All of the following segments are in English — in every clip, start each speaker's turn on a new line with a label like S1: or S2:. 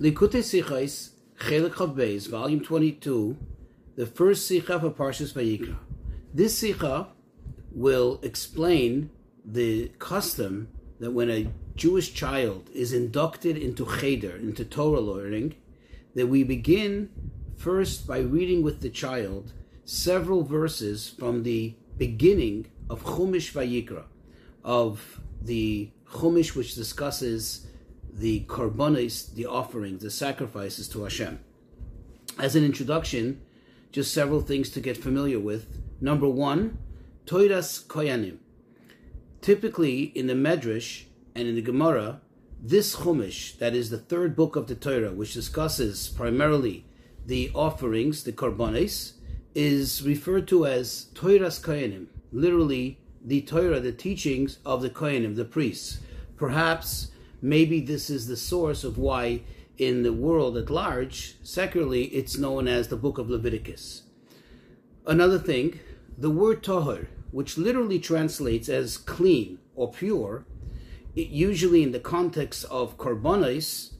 S1: Likutei Sichos, Chelik Chof Beis, volume 22, the first Sicha for Parshas Vayikra. This Sicha will explain the custom that when a Jewish child is inducted into Cheder, into Torah learning, that we begin first by reading with the child several verses from the beginning of Chumash Vayikra, of the Chumash which discusses the korbanos, the offerings, the sacrifices to Hashem. As an introduction, just several things to get familiar with. Number one, Toiras Koyanim. Typically in the Medrash and in the Gemara, this Chumash, that is the third book of the Torah, which discusses primarily the offerings, the korbanos, is referred to as Toiras Koyanim, literally the Torah, the teachings of the Koyanim, the priests. Perhaps maybe this is the source of why in the world at large, secularly, it's known as the book of Leviticus. Another thing, the word tahor, which literally translates as clean or pure, it usually in the context of korbanos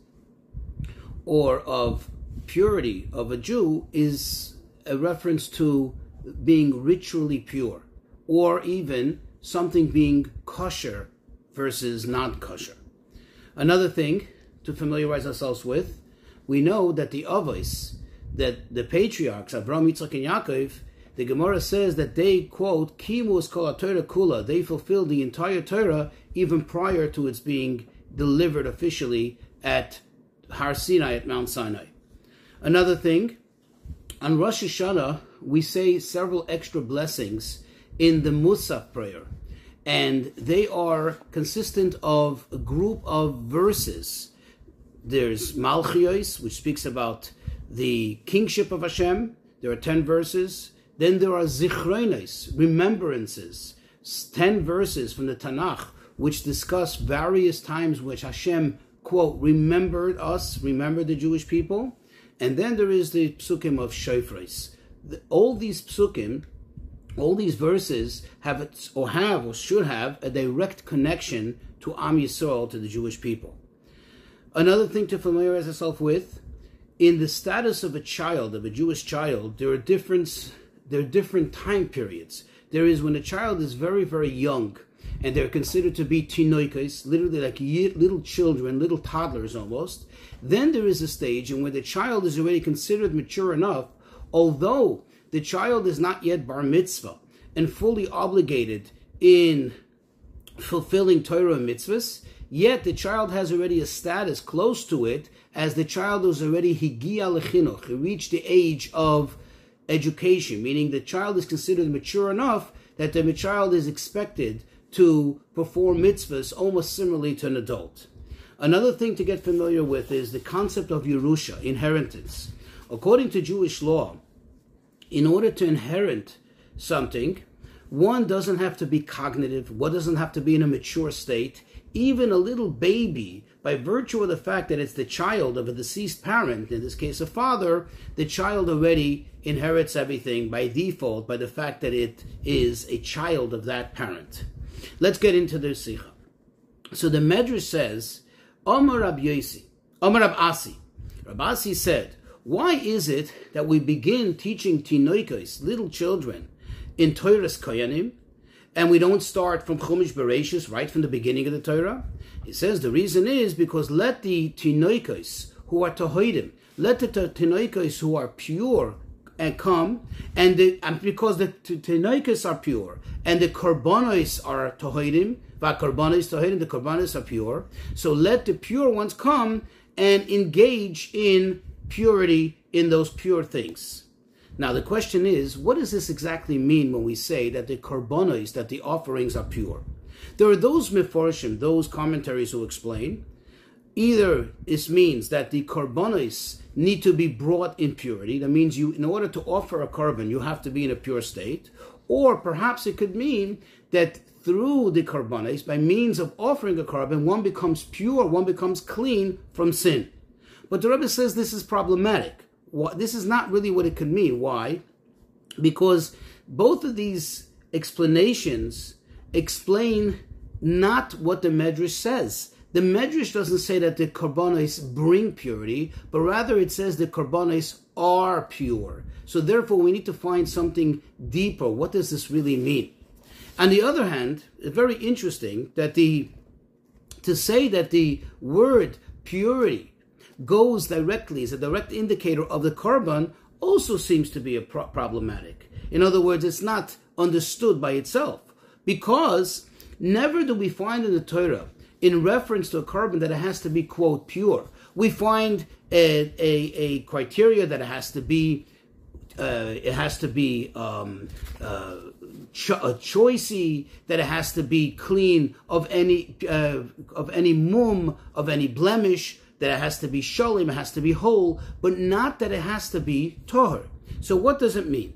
S1: or of purity of a Jew is a reference to being ritually pure or even something being kosher versus not kosher. Another thing to familiarize ourselves with, we know that the Avos, that the patriarchs, Abraham, Yitzchak, and Yaakov, the Gemara says that they, quote, Kimus kol Torah kula, they fulfilled the entire Torah even prior to its being delivered officially at Har Sinai, at Mount Sinai. Another thing, on Rosh Hashanah, we say several extra blessings in the Musaf prayer and they are consistent of a group of verses. There's Malchios, which speaks about the kingship of Hashem. There are 10 verses. Then there are Zichrones, remembrances, 10 verses from the Tanakh, which discuss various times which Hashem, quote, remembered us, remembered the Jewish people. And then there is the psukim of Shofres. All these psukim all these verses have or have or should have a direct connection to Am Yisrael, to the Jewish people. Another thing to familiarize yourself with, in the status of a child, of a Jewish child, there are different there are different time periods. There is when a child is very, very young, and they're considered to be tinoikos, literally like little children, little toddlers almost. Then there is a stage in where the child is already considered mature enough, although the child is not yet bar mitzvah and fully obligated in fulfilling Torah and mitzvahs, yet the child has already a status close to it as the child is already higia lechinuch, he reached the age of education, meaning the child is considered mature enough that the child is expected to perform mitzvahs almost similarly to an adult. Another thing to get familiar with is the concept of Yerusha, inheritance. According to Jewish law, in order to inherit something, one doesn't have to be cognitive, one doesn't have to be in a mature state. Even a little baby, by virtue of the fact that it's the child of a deceased parent, in this case a father, the child already inherits everything by default by the fact that it is a child of that parent. Let's get into the Sikha. So the Medrash says, Omar Rab Yosi, Omar Rab Asi. Rab Asi said, why is it that we begin teaching tinoikos, little children, in Toras Koyanim, and we don't start from Chumash Bereshis, right from the beginning of the Torah? He says the reason is because let the tinoikos who are tohoidim, let the tinoikos who are pure and come, and, the, and because the tinoikos are pure, and the korbanos are tohoidim, korbanos tohoidim, the korbanos are pure, so let the pure ones come and engage in purity in those pure things. Now the question is, what does this exactly mean when we say that the korbanos, that the offerings are pure? There are those meforshim, those commentaries who explain, either this means that the korbanos need to be brought in purity. That means you, in order to offer a korban, you have to be in a pure state. Or perhaps it could mean that through the korbanos, by means of offering a korban, one becomes pure, one becomes clean from sin. But the Rebbe says this is problematic. This is not really what it could mean. Why? Because both of these explanations explain not what the Medrash says. the Medrash doesn't say that the karbonis bring purity, but rather it says the karbonis are pure. So therefore, we need to find something deeper. What does this really mean? On the other hand, it's very interesting that the to say that the word purity goes directly as a direct indicator of the korban also seems to be a pro- problematic. In other words, it's not understood by itself because never do we find in the Torah in reference to a korban that it has to be quote pure. We find a, a, a criteria that it has to be uh, it has to be um, uh, cho- choicey, that it has to be clean of any uh, of any mum, of any blemish, that it has to be sholim, it has to be whole, but not that it has to be tohar. So what does it mean?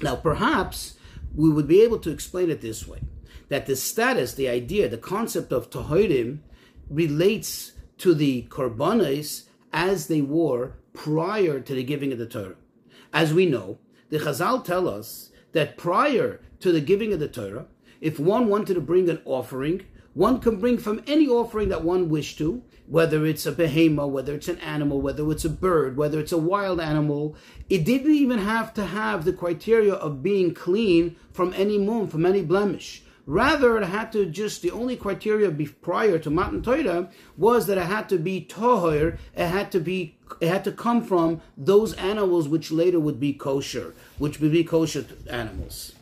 S1: Now, perhaps we would be able to explain it this way: that the status, the idea, the concept of tohirim relates to the korbanos as they were prior to the giving of the Torah. As we know, the Chazal tell us that prior to the giving of the Torah, if one wanted to bring an offering, one can bring from any offering that one wished to, whether it's a behema, whether it's an animal, whether it's a bird, whether it's a wild animal. It didn't even have to have the criteria of being clean from any mum, from any blemish. Rather, it had to just, the only criteria prior to Matan Torah was that it had to be tohir, it had to be, it had to come from those animals which later would be kosher, which would be kosher animals.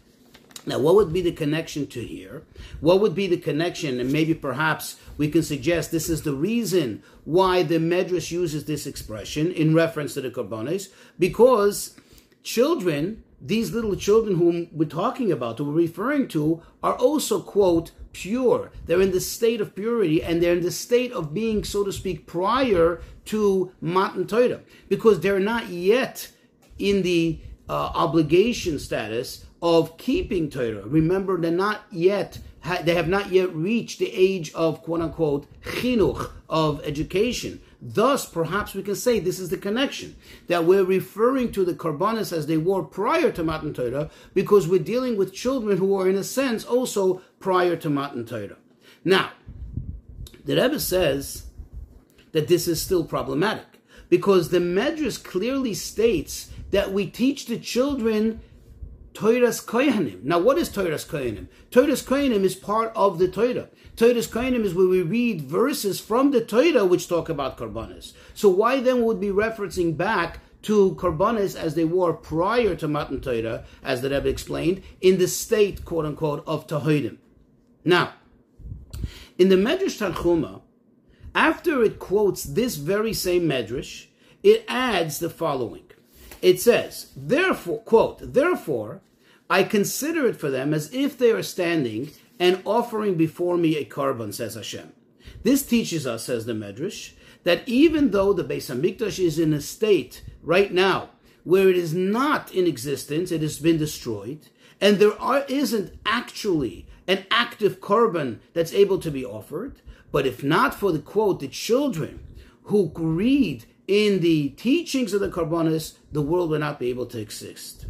S1: Now, what would be the connection to here? What would be the connection? And maybe perhaps we can suggest this is the reason why the Medrash uses this expression in reference to the Korbanos, because children these little children whom we're talking about, who we're referring to, are also, quote, pure. They're in the state of purity and they're in the state of being, so to speak, prior to Matan Torah, because they're not yet in the uh, obligation status of keeping Torah. Remember, they're not yet, they have not yet reached the age of quote unquote chinuch, of education. Thus, perhaps we can say this is the connection that we're referring to the karbanis as they were prior to Matan Torah because we're dealing with children who are, in a sense, also prior to Matan Torah. Now, the Rebbe says that this is still problematic because the Medrash clearly states that we teach the children Toras Kohanim. Now, what is Toras Kohanim? Toras Kohanim is part of the Torah. Toras Kohanim is where we read verses from the Torah which talk about Karbanis. So why then would be referencing back to Karbanis as they were prior to Matan Torah, as the Rebbe explained, in the state, quote unquote, of Tahoidim? Now, in the Medrash Tanchuma, after it quotes this very same Medrash, it adds the following. It says, therefore, quote, therefore, I consider it for them as if they are standing and offering before me a korban, says Hashem. This teaches us, says the Medrash, that even though the Beis Hamikdash is in a state right now where it is not in existence, it has been destroyed, and there are, isn't actually an active korban that's able to be offered, but if not for the quote, the children who read in the teachings of the Karbonis, the world will not be able to exist.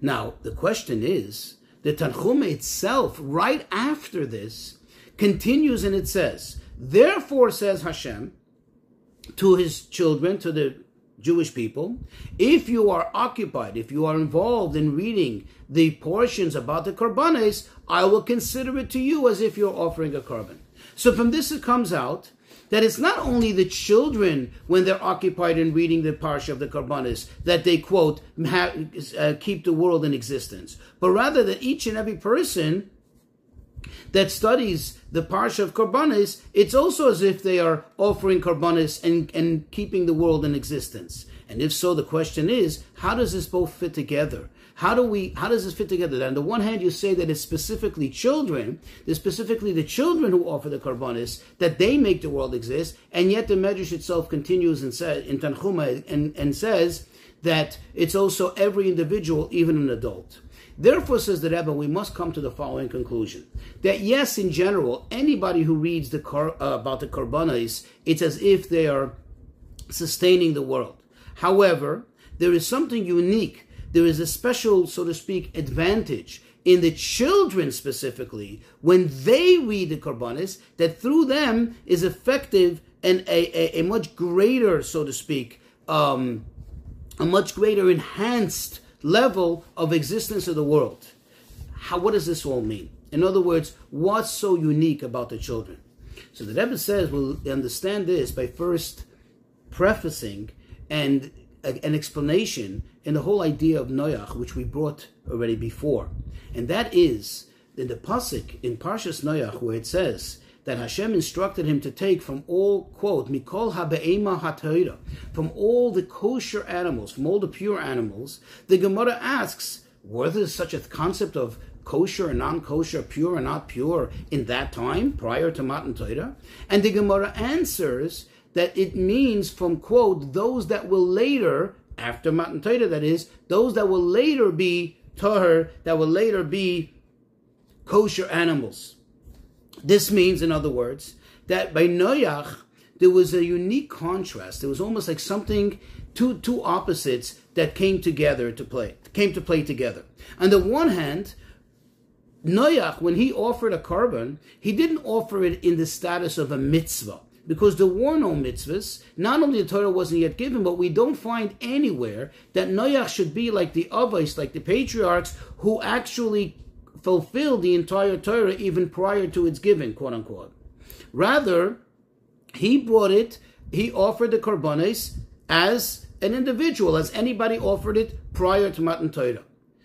S1: Now, the question is, the Tanchuma itself, right after this, continues and it says, Therefore, says Hashem to his children, to the Jewish people, if you are occupied, if you are involved in reading the portions about the Karbanes, I will consider it to you as if you're offering a korban. So from this it comes out that it's not only the children when they're occupied in reading the parsha of the Karbanis that they quote uh, keep the world in existence, but rather that each and every person that studies the parsha of Karbanis, it's also as if they are offering Karbanis and, and keeping the world in existence. And if so, the question is, how does this both fit together? How do we? How does this fit together? On the one hand, you say that it's specifically children, specifically the children who offer the karbanis, that they make the world exist, and yet the Medrash itself continues and says in Tanchuma and, and says that it's also every individual, even an adult. Therefore, says the Rebbe, we must come to the following conclusion: that yes, in general, anybody who reads the uh, about the karbanis, it's as if they are sustaining the world. However, there is something unique there is a special, so to speak, advantage in the children specifically, when they read the Korbanis, that through them is effective and a, a, a much greater, so to speak, um, a much greater enhanced level of existence of the world. How, what does this all mean? In other words, what's so unique about the children? So the Rebbe says we'll understand this by first prefacing and an explanation in the whole idea of Noach, which we brought already before. And that is in the Pasuk in Parshas Noach, where it says that Hashem instructed him to take from all, quote, Mikol habe'ema ha'toira, from all the kosher animals, from all the pure animals, the Gemara asks, were there such a concept of kosher and non-kosher, pure and not pure in that time, prior to Matan Torah? And the Gemara answers that it means from, quote, those that will later, after Matan Torah that is, those that will later be tahar, that will later be kosher animals. This means, in other words, that by Noach, there was a unique contrast. It was almost like something, two, two opposites that came together to play, came to play together. On the one hand, Noach, when he offered a korban, he didn't offer it in the status of a mitzvah because there were no mitzvahs. Not only the Torah wasn't yet given, but we don't find anywhere that Noach should be like the Avos, like the patriarchs, who actually fulfilled the entire Torah even prior to its giving, quote unquote. Rather, he brought it, he offered the Korbanes as an individual, as anybody offered it prior to Matan Torah.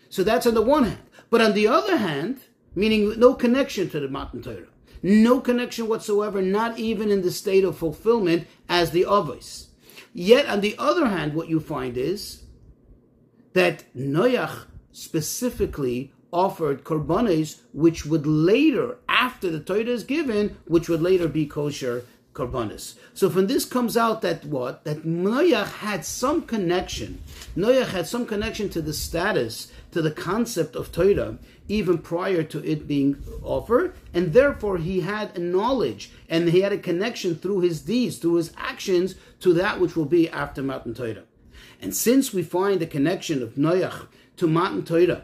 S1: So that's on the one hand. But on the other hand, meaning no connection to the Matan Torah, no connection whatsoever, not even in the state of fulfillment as the Avos. Yet, on the other hand, what you find is that Noach specifically offered korbanes, which would later, after the Torah is given, which would later be kosher korbanes. So from this comes out that what? That Noach had some connection. Noach had some connection to the status, to the concept of Torah, even prior to it being offered, and therefore he had a knowledge and he had a connection through his deeds, through his actions, to that which will be after Matan Torah. And since we find the connection of Noach to Matan Torah,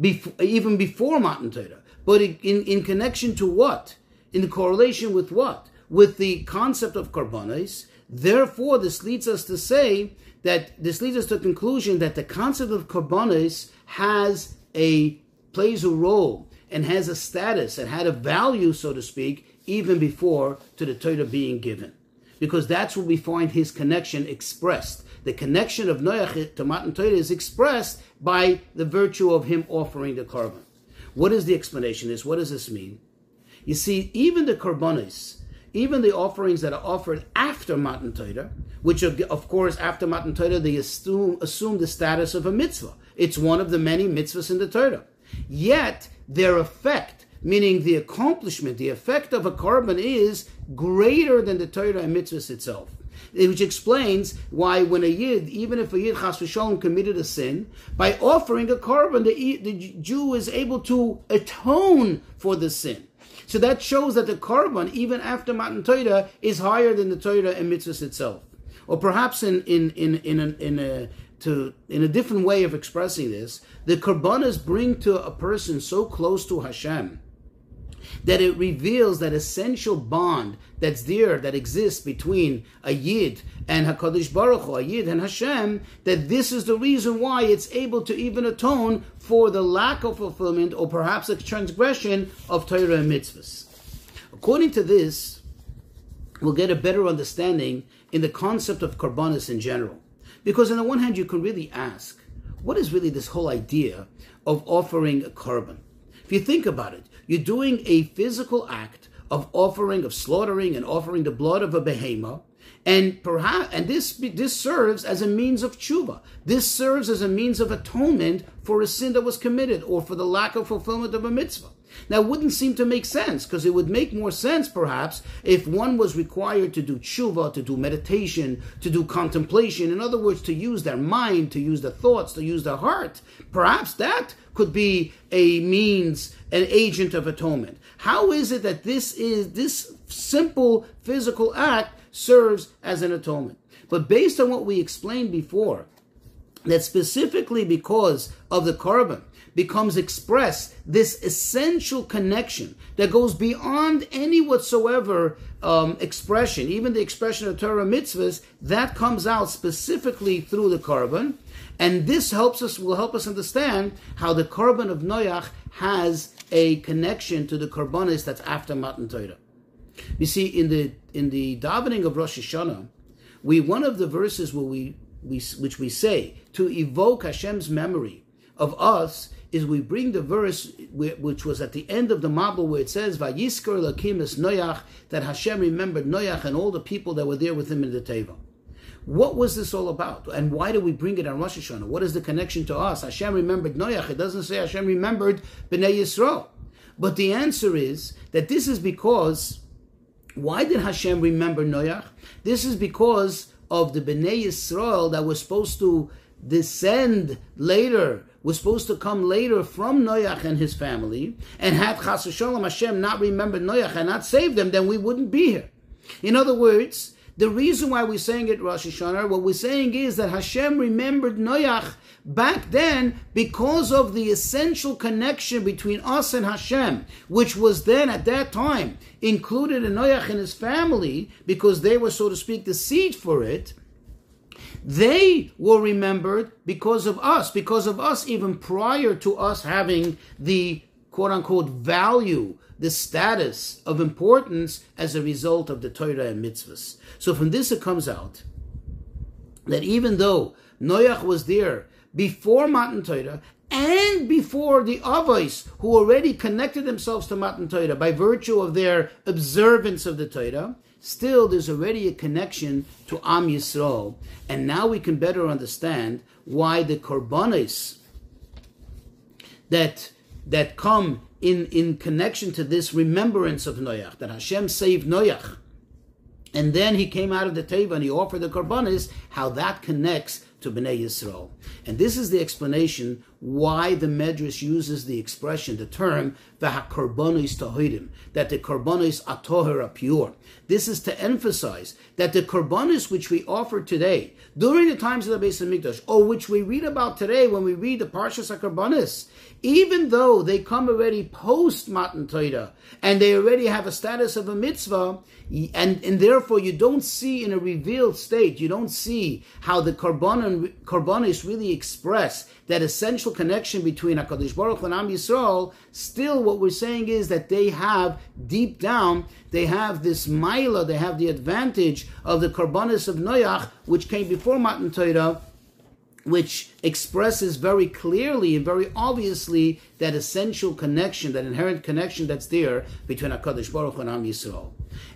S1: before, even before Matan Torah, but in, in connection to what? In correlation with what? With the concept of Karbanis. Therefore, this leads us to say that this leads us to the conclusion that the concept of Karbanis has a plays a role and has a status and had a value, so to speak, even before to the Torah being given. Because that's where we find his connection expressed. The connection of Noach to Matan Torah is expressed by the virtue of him offering the korban. What is the explanation? Is what does this mean? You see, even the korbanos, even the offerings that are offered after Matan Torah, which are, of course after Matan Torah they assume assume the status of a mitzvah. It's one of the many mitzvahs in the Torah. Yet their effect, meaning the accomplishment, the effect of a korban is greater than the Torah and mitzvahs itself which explains why when a yid, even if a yid chas v'shalom committed a sin, by offering a korban, the, the Jew is able to atone for the sin. So that shows that the korban, even after Matan Torah, is higher than the Torah and mitzvahs itself. Or perhaps in in in in a, in a to in a different way of expressing this, the korbanas bring to a person so close to Hashem that it reveals that essential bond that's there, that exists between a Yid and HaKadosh Baruch Hu, a Yid and Hashem, that this is the reason why it's able to even atone for the lack of fulfillment or perhaps a transgression of Torah and mitzvahs. According to this, we'll get a better understanding in the concept of karbanis in general. Because on the one hand, you can really ask, what is really this whole idea of offering a korban? If you think about it, you're doing a physical act of offering, of slaughtering and offering the blood of a behemoth, and perhaps and this this serves as a means of tshuva. This serves as a means of atonement for a sin that was committed or for the lack of fulfillment of a mitzvah. Now, it wouldn't seem to make sense because it would make more sense, perhaps, if one was required to do tshuva, to do meditation, to do contemplation. In other words, to use their mind, to use their thoughts, to use their heart. Perhaps that could be a means, an agent of atonement. How is it that this is this simple physical act serves as an atonement? But based on what we explained before, that specifically because of the korban becomes expressed this essential connection that goes beyond any whatsoever um, expression, even the expression of Torah mitzvahs, that comes out specifically through the korban. and this helps us will help us understand how the korban of Noach has a connection to the korbanis that's after Matan Torah. You see, in the in the davening of Rosh Hashanah, we one of the verses where we, we which we say to evoke Hashem's memory of us is we bring the verse which was at the end of the Mabul where it says Vayizkor Elokim es Noach that Hashem remembered Noach and all the people that were there with him in the Teva. What was this all about? And why do we bring it on Rosh Hashanah? What is the connection to us? Hashem remembered Noach. It doesn't say Hashem remembered Bnei Yisrael. But the answer is that this is because why did Hashem remember Noach? This is because of the Bnei Yisrael that was supposed to descend later, was supposed to come later from Noach and his family, and had Chas Shalom Hashem not remembered Noach and not saved them, then we wouldn't be here. In other words, the reason why we're saying it Rosh Hashanah, what we're saying is that Hashem remembered Noach back then because of the essential connection between us and Hashem, which was then at that time included in Noach and his family because they were, so to speak, the seed for it. They were remembered because of us, because of us even prior to us having the quote unquote value the status of importance as a result of the Torah and mitzvahs. So from this it comes out that even though Noach was there before Matan Torah and before the Avos, who already connected themselves to Matan Torah by virtue of their observance of the Torah, still there's already a connection to Am Yisrael. And now we can better understand why the Korbanis that, that come in, in connection to this remembrance of Noach, that Hashem saved Noach, and then he came out of the Teva and he offered the Karbanis, how that connects to Bnei Yisrael. And this is the explanation why the Medrash uses the expression, the term, V'hakarbonis tahirim, that the karbonis atoher are pure. This is to emphasize that the karbonis which we offer today, during the times of the Beis Hamikdash, or which we read about today when we read the Parshas HaKarbonis, even though they come already post Matan Torah and they already have a status of a mitzvah, and, and therefore you don't see in a revealed state, you don't see how the Karbonis really express that essential connection between HaKadosh Baruch and Am Yisrael, still what we're saying is that they have, deep down, they have this Maila, they have the advantage of the Karbonis of Noach, which came before Matan Torah, which expresses very clearly and very obviously that essential connection, that inherent connection that's there between HaKadosh Baruch and Am Yisrael.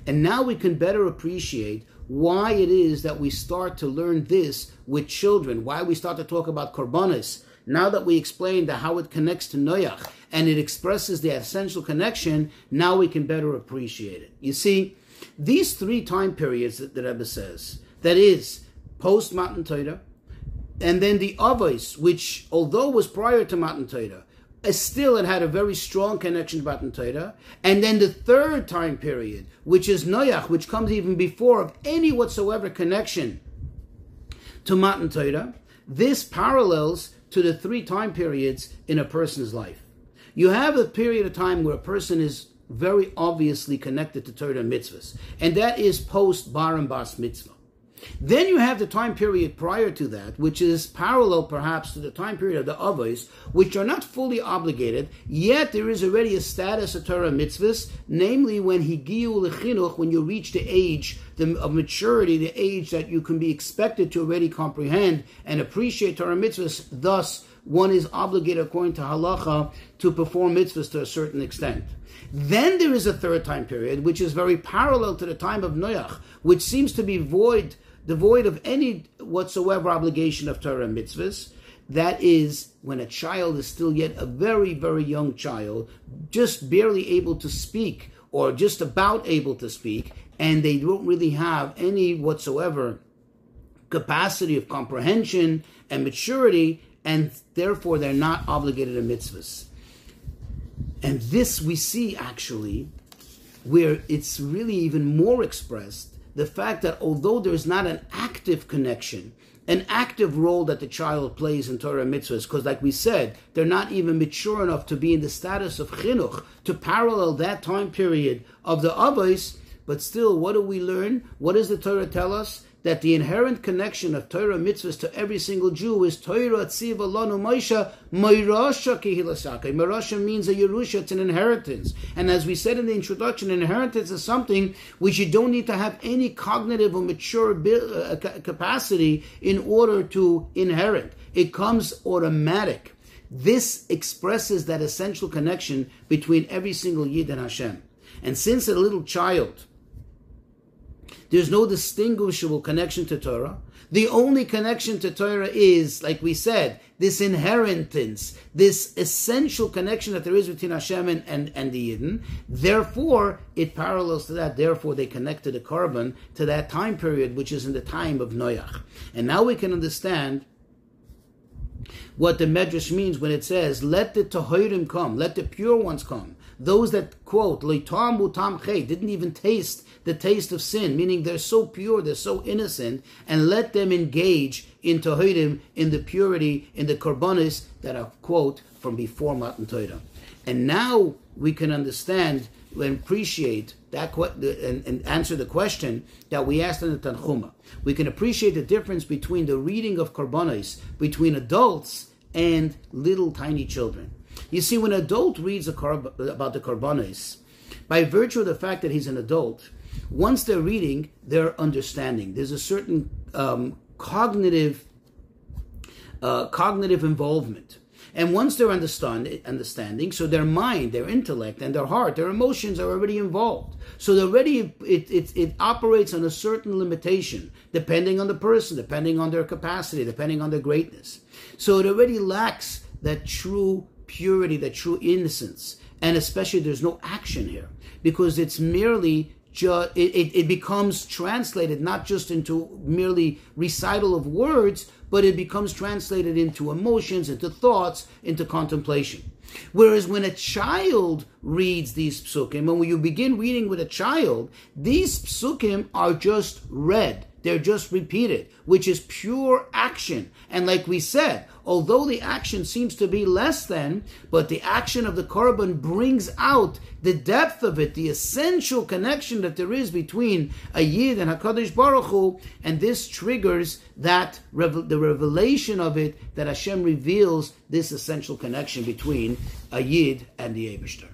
S1: And now we can better appreciate why it is that we start to learn this with children, why we start to talk about korbanis. Now that we explained how it connects to Noach and it expresses the essential connection, now we can better appreciate it. You see, these three time periods that the Rebbe says, that is, post Matan Torah, and then the Avos, which although was prior to Matan Torah, Uh, still it had a very strong connection to Matan Torah. And then the third time period, which is Noach, which comes even before of any whatsoever connection to Matan Torah, this parallels to the three time periods in a person's life. You have a period of time where a person is very obviously connected to Torah mitzvahs, and that is post Bar and Bas mitzvah. Then you have the time period prior to that, which is parallel perhaps to the time period of the Avos, which are not fully obligated, yet there is already a status of Torah mitzvahs, namely when higiu when you reach the age of maturity, the age that you can be expected to already comprehend and appreciate Torah mitzvahs, thus one is obligated according to halacha to perform mitzvahs to a certain extent. Then there is a third time period, which is very parallel to the time of Noach, which seems to be void devoid of any whatsoever obligation of Torah and mitzvahs. That is when a child is still yet a very, very young child, just barely able to speak or just about able to speak, and they don't really have any whatsoever capacity of comprehension and maturity, and therefore they're not obligated to mitzvahs. And this we see actually where it's really even more expressed the fact that although there's not an active connection, an active role that the child plays in Torah mitzvahs, because like we said, they're not even mature enough to be in the status of chinuch to parallel that time period of the avos. But still, what do we learn? What does the Torah tell us? That the inherent connection of Torah mitzvahs to every single Jew is Torah tziva lanu Moshe Moirasha kehillas Yaakov. Moirasha means a Yerusha, it's an inheritance. And as we said in the introduction, inheritance is something which you don't need to have any cognitive or mature uh, capacity in order to inherit. It comes automatic. This expresses that essential connection between every single Yid and Hashem. And since a little child there's no distinguishable connection to Torah. The only connection to Torah is, like we said, this inheritance, this essential connection that there is between Hashem and, and, and the Yidden. Therefore, it parallels to that. Therefore, they connect to the korban to that time period, which is in the time of Noach. And now we can understand what the Medrash means when it says, let the Tahirim come, let the pure ones come. Those that quote, didn't even taste the taste of sin, meaning they're so pure, they're so innocent, and let them engage in Tahirim, in the purity, in the korbanis that are, quote, from before Matan Torah. And now we can understand and appreciate that and, and, answer the question that we asked in the Tanchuma. We can appreciate the difference between the reading of korbanos between adults and little tiny children. You see, when an adult reads about the korbanos, by virtue of the fact that he's an adult, once they're reading, they're understanding. There's a certain um, cognitive uh, cognitive involvement. And once they're understand, understanding, so their mind, their intellect, and their heart, their emotions are already involved. So already it, it, it operates on a certain limitation, depending on the person, depending on their capacity, depending on their greatness. So it already lacks that true purity, that true innocence. And especially there's no action here because it's merely ju- it, it, it becomes translated not just into merely recital of words, but it becomes translated into emotions, into thoughts, into contemplation. Whereas when a child reads these psukim, and when you begin reading with a child, these psukim are just read. They're just repeated, which is pure action. And like we said, although the action seems to be less than, but the action of the korban brings out the depth of it, the essential connection that there is between a Yid and HaKadosh Baruch Hu, and this triggers that, the revelation of it, that Hashem reveals this essential connection between a Yid and the Abishter.